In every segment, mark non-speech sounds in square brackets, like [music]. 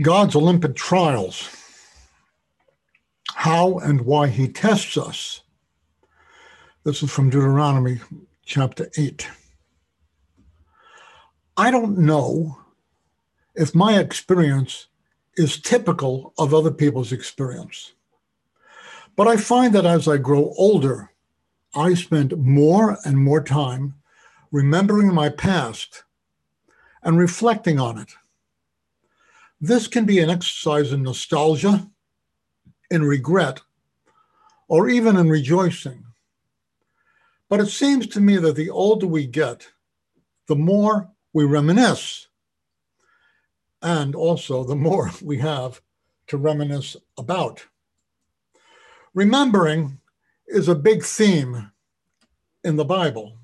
God's Olympic trials, how and why he tests us. This is from Deuteronomy chapter 8. I don't know if my experience is typical of other people's experience. But I find that as I grow older, I spend more and more time remembering my past and reflecting on it. This can be an exercise in nostalgia, in regret, or even in rejoicing. But it seems to me that the older we get, the more we reminisce, and also the more [laughs] we have to reminisce about. Remembering is a big theme in the Bible.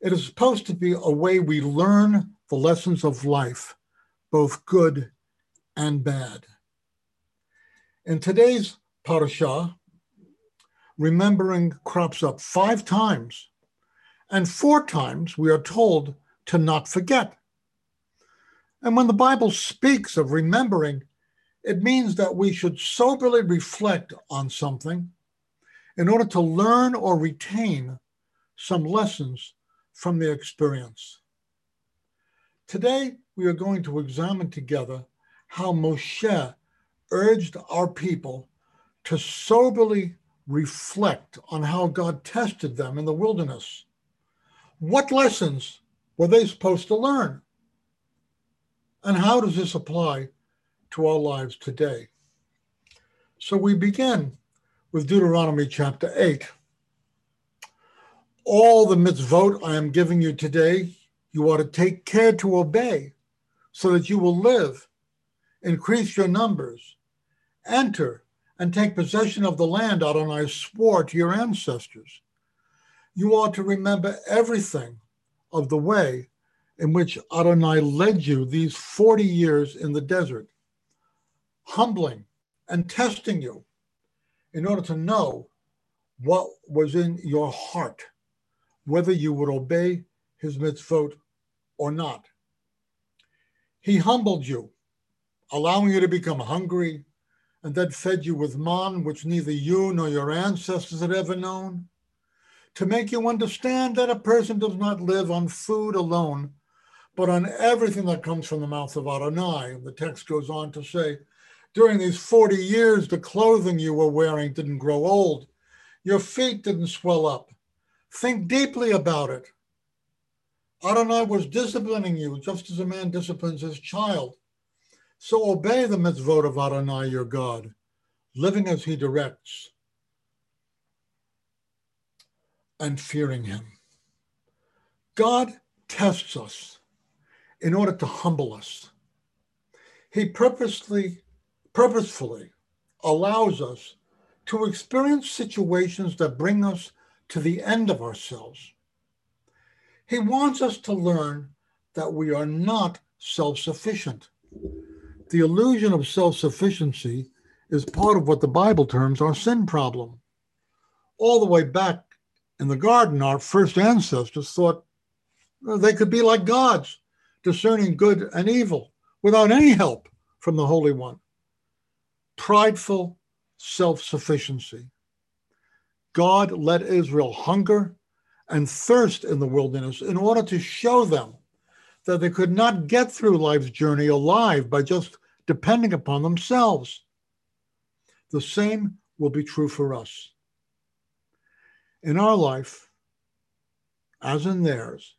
It is supposed to be a way we learn the lessons of life both good and bad. In today's parashah, remembering crops up five times, and four times we are told to not forget. And when the Bible speaks of remembering, it means that we should soberly reflect on something in order to learn or retain some lessons from the experience. Today, we are going to examine together how Moshe urged our people to soberly reflect on how God tested them in the wilderness. What lessons were they supposed to learn? And how does this apply to our lives today? So we begin with Deuteronomy chapter 8. All the mitzvot I am giving you today, you ought to take care to obey so that you will live, increase your numbers, enter, and take possession of the land Adonai swore to your ancestors. You ought to remember everything of the way in which Adonai led you these 40 years in the desert, humbling and testing you in order to know what was in your heart, whether you would obey his mitzvot or not. He humbled you, allowing you to become hungry, and then fed you with man, which neither you nor your ancestors had ever known, to make you understand that a person does not live on food alone, but on everything that comes from the mouth of Adonai. The text goes on to say, during these 40 years, the clothing you were wearing didn't grow old. Your feet didn't swell up. Think deeply about it. Adonai was disciplining you just as a man disciplines his child. So obey the mitzvot of Adonai your God, living as he directs and fearing him. God tests us in order to humble us. He purposely, purposefully allows us to experience situations that bring us to the end of ourselves he wants us to learn that we are not self sufficient. The illusion of self sufficiency is part of what the Bible terms our sin problem. All the way back in the garden, our first ancestors thought they could be like gods, discerning good and evil without any help from the Holy One. Prideful self sufficiency. God let Israel hunger and thirst in the wilderness in order to show them that they could not get through life's journey alive by just depending upon themselves. The same will be true for us. In our life, as in theirs,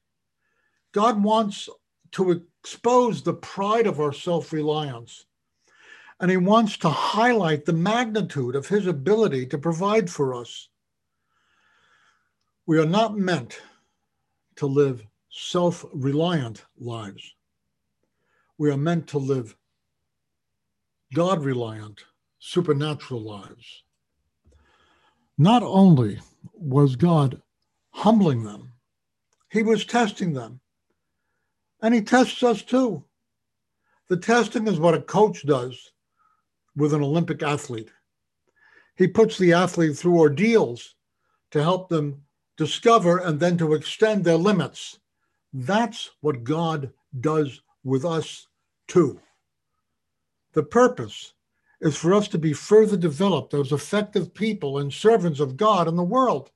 God wants to expose the pride of our self reliance. And he wants to highlight the magnitude of his ability to provide for us we are not meant to live self reliant lives. We are meant to live God reliant, supernatural lives. Not only was God humbling them, He was testing them. And He tests us too. The testing is what a coach does with an Olympic athlete. He puts the athlete through ordeals to help them discover, and then to extend their limits. That's what God does with us too. The purpose is for us to be further developed as effective people and servants of God in the world.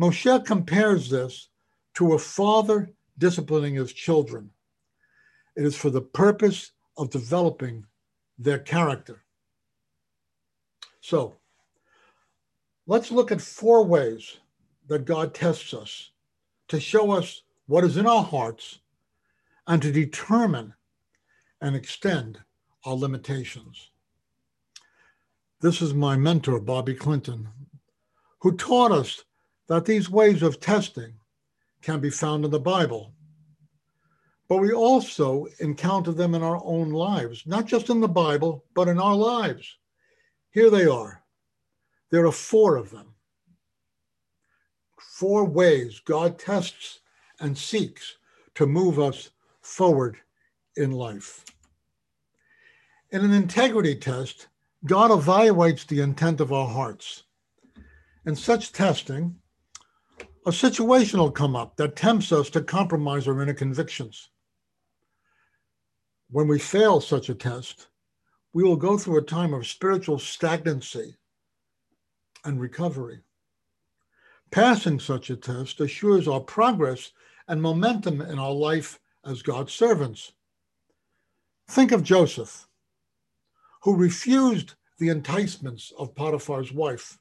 Moshe compares this to a father disciplining his children. It is for the purpose of developing their character. So, let's look at four ways that God tests us to show us what is in our hearts and to determine and extend our limitations. This is my mentor, Bobby Clinton, who taught us that these ways of testing can be found in the Bible. But we also encounter them in our own lives, not just in the Bible, but in our lives. Here they are. There are four of them. Four ways God tests and seeks to move us forward in life. In an integrity test, God evaluates the intent of our hearts. In such testing, a situation will come up that tempts us to compromise our inner convictions. When we fail such a test, we will go through a time of spiritual stagnancy and recovery. Passing such a test assures our progress and momentum in our life as God's servants. Think of Joseph, who refused the enticements of Potiphar's wife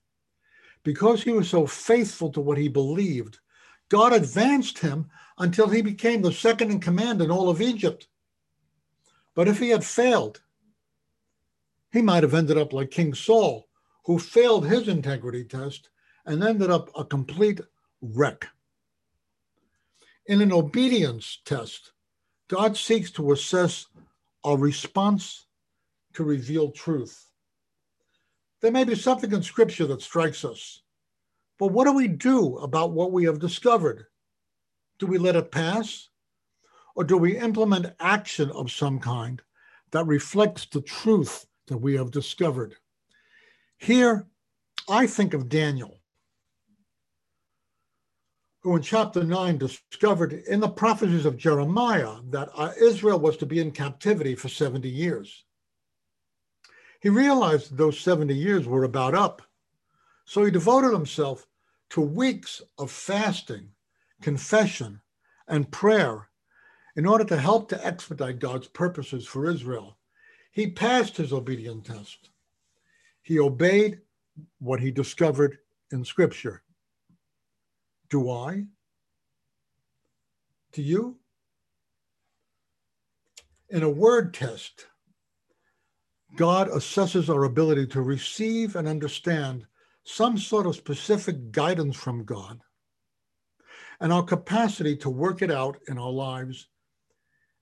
because he was so faithful to what he believed, God advanced him until he became the second in command in all of Egypt. But if he had failed, he might have ended up like King Saul, who failed his integrity test and ended up a complete wreck. In an obedience test, God seeks to assess our response to reveal truth. There may be something in Scripture that strikes us. But what do we do about what we have discovered? Do we let it pass? Or do we implement action of some kind that reflects the truth that we have discovered? Here, I think of Daniel, who in chapter 9 discovered in the prophecies of Jeremiah that uh, Israel was to be in captivity for 70 years. He realized those 70 years were about up. So he devoted himself to weeks of fasting, confession, and prayer in order to help to expedite God's purposes for Israel. He passed his obedience test. He obeyed what he discovered in Scripture. Do I? Do you? In a word test, God assesses our ability to receive and understand some sort of specific guidance from God and our capacity to work it out in our lives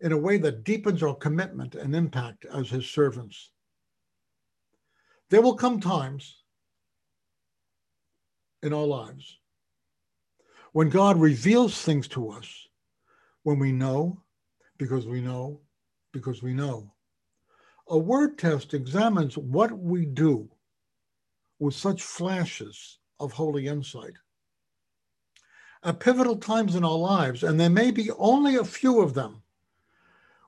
in a way that deepens our commitment and impact as His servants. There will come times in our lives when God reveals things to us when we know, because we know, because we know. A word test examines what we do with such flashes of holy insight. At pivotal times in our lives, and there may be only a few of them,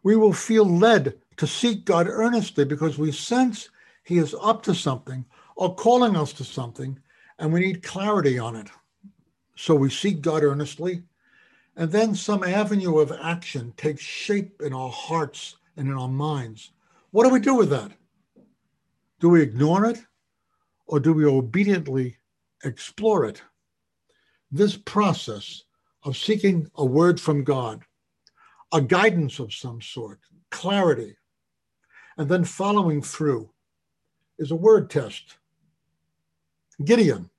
we will feel led to seek God earnestly because we sense He is up to something or calling us to something, and we need clarity on it. So we seek God earnestly, and then some avenue of action takes shape in our hearts and in our minds what do we do with that? Do we ignore it or do we obediently explore it? This process of seeking a word from God, a guidance of some sort, clarity, and then following through is a word test. Gideon.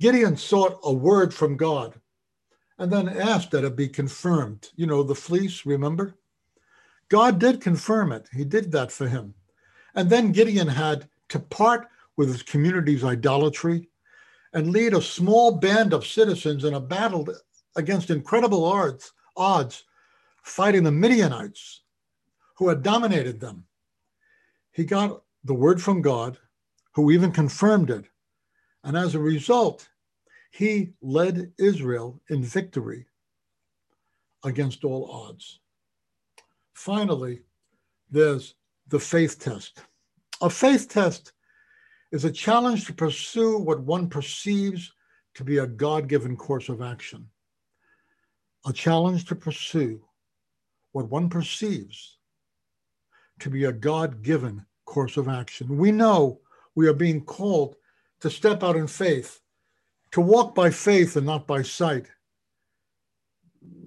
Gideon sought a word from God and then asked that it be confirmed. You know, the fleece, remember? God did confirm it. He did that for him. And then Gideon had to part with his community's idolatry and lead a small band of citizens in a battle against incredible odds, odds fighting the Midianites who had dominated them. He got the word from God, who even confirmed it. And as a result, he led Israel in victory against all odds. Finally, there's the faith test. A faith test is a challenge to pursue what one perceives to be a God given course of action. A challenge to pursue what one perceives to be a God given course of action. We know we are being called to step out in faith, to walk by faith and not by sight.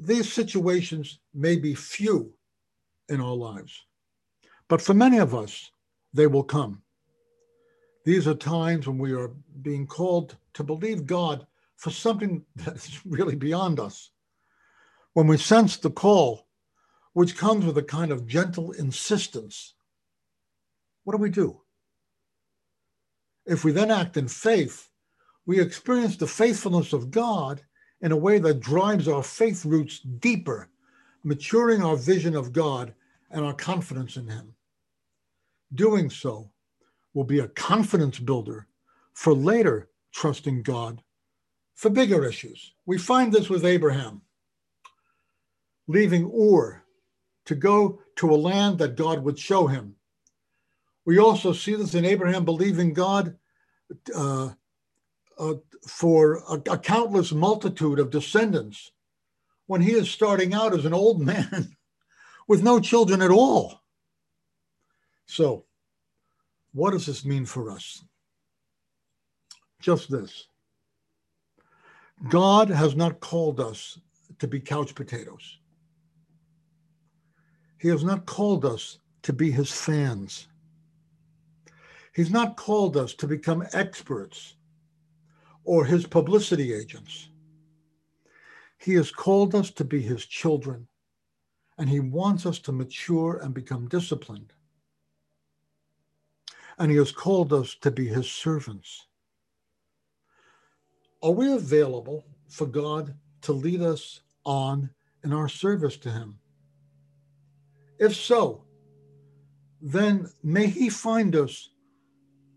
These situations may be few in our lives, but for many of us, they will come. These are times when we are being called to believe God for something [laughs] that's really beyond us. When we sense the call, which comes with a kind of gentle insistence, what do we do? If we then act in faith, we experience the faithfulness of God in a way that drives our faith roots deeper, maturing our vision of God and our confidence in Him. Doing so will be a confidence builder for later trusting God for bigger issues. We find this with Abraham, leaving Ur to go to a land that God would show him. We also see this in Abraham believing God uh, uh, for a, a countless multitude of descendants when he is starting out as an old [laughs] man with no children at all. So, what does this mean for us? Just this God has not called us to be couch potatoes. He has not called us to be his fans. He's not called us to become experts or his publicity agents. He has called us to be his children, and he wants us to mature and become disciplined and he has called us to be his servants. Are we available for God to lead us on in our service to him? If so, then may he find us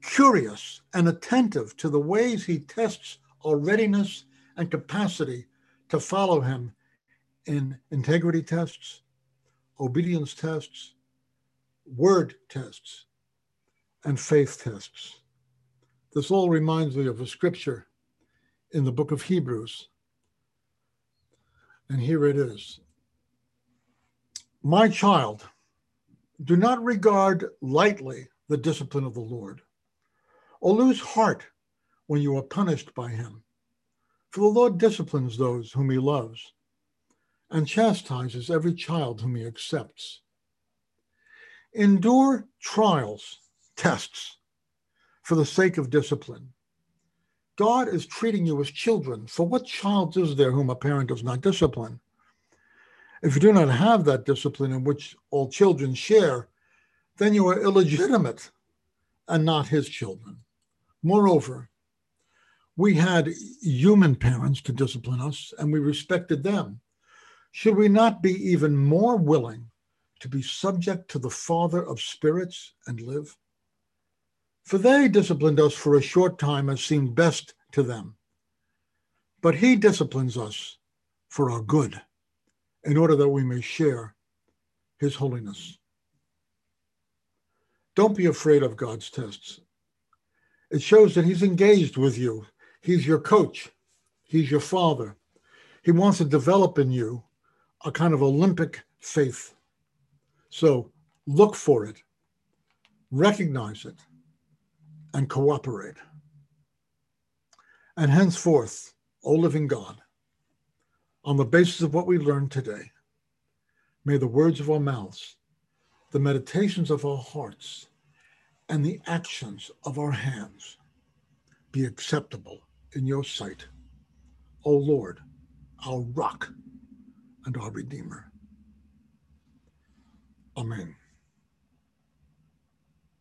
curious and attentive to the ways he tests our readiness and capacity to follow him in integrity tests, obedience tests, word tests, and faith tests. This all reminds me of a scripture in the book of Hebrews. And here it is My child, do not regard lightly the discipline of the Lord, or lose heart when you are punished by him. For the Lord disciplines those whom he loves and chastises every child whom he accepts. Endure trials tests for the sake of discipline. God is treating you as children. For what child is there whom a parent does not discipline? If you do not have that discipline in which all children share, then you are illegitimate and not his children. Moreover, we had human parents to discipline us and we respected them. Should we not be even more willing to be subject to the Father of spirits and live? For they disciplined us for a short time as seemed best to them. But he disciplines us for our good, in order that we may share his holiness. Don't be afraid of God's tests. It shows that he's engaged with you. He's your coach. He's your father. He wants to develop in you a kind of Olympic faith. So look for it, recognize it, and cooperate. And henceforth, O living God, on the basis of what we learned today, may the words of our mouths, the meditations of our hearts, and the actions of our hands be acceptable in your sight, O Lord, our rock and our Redeemer. Amen.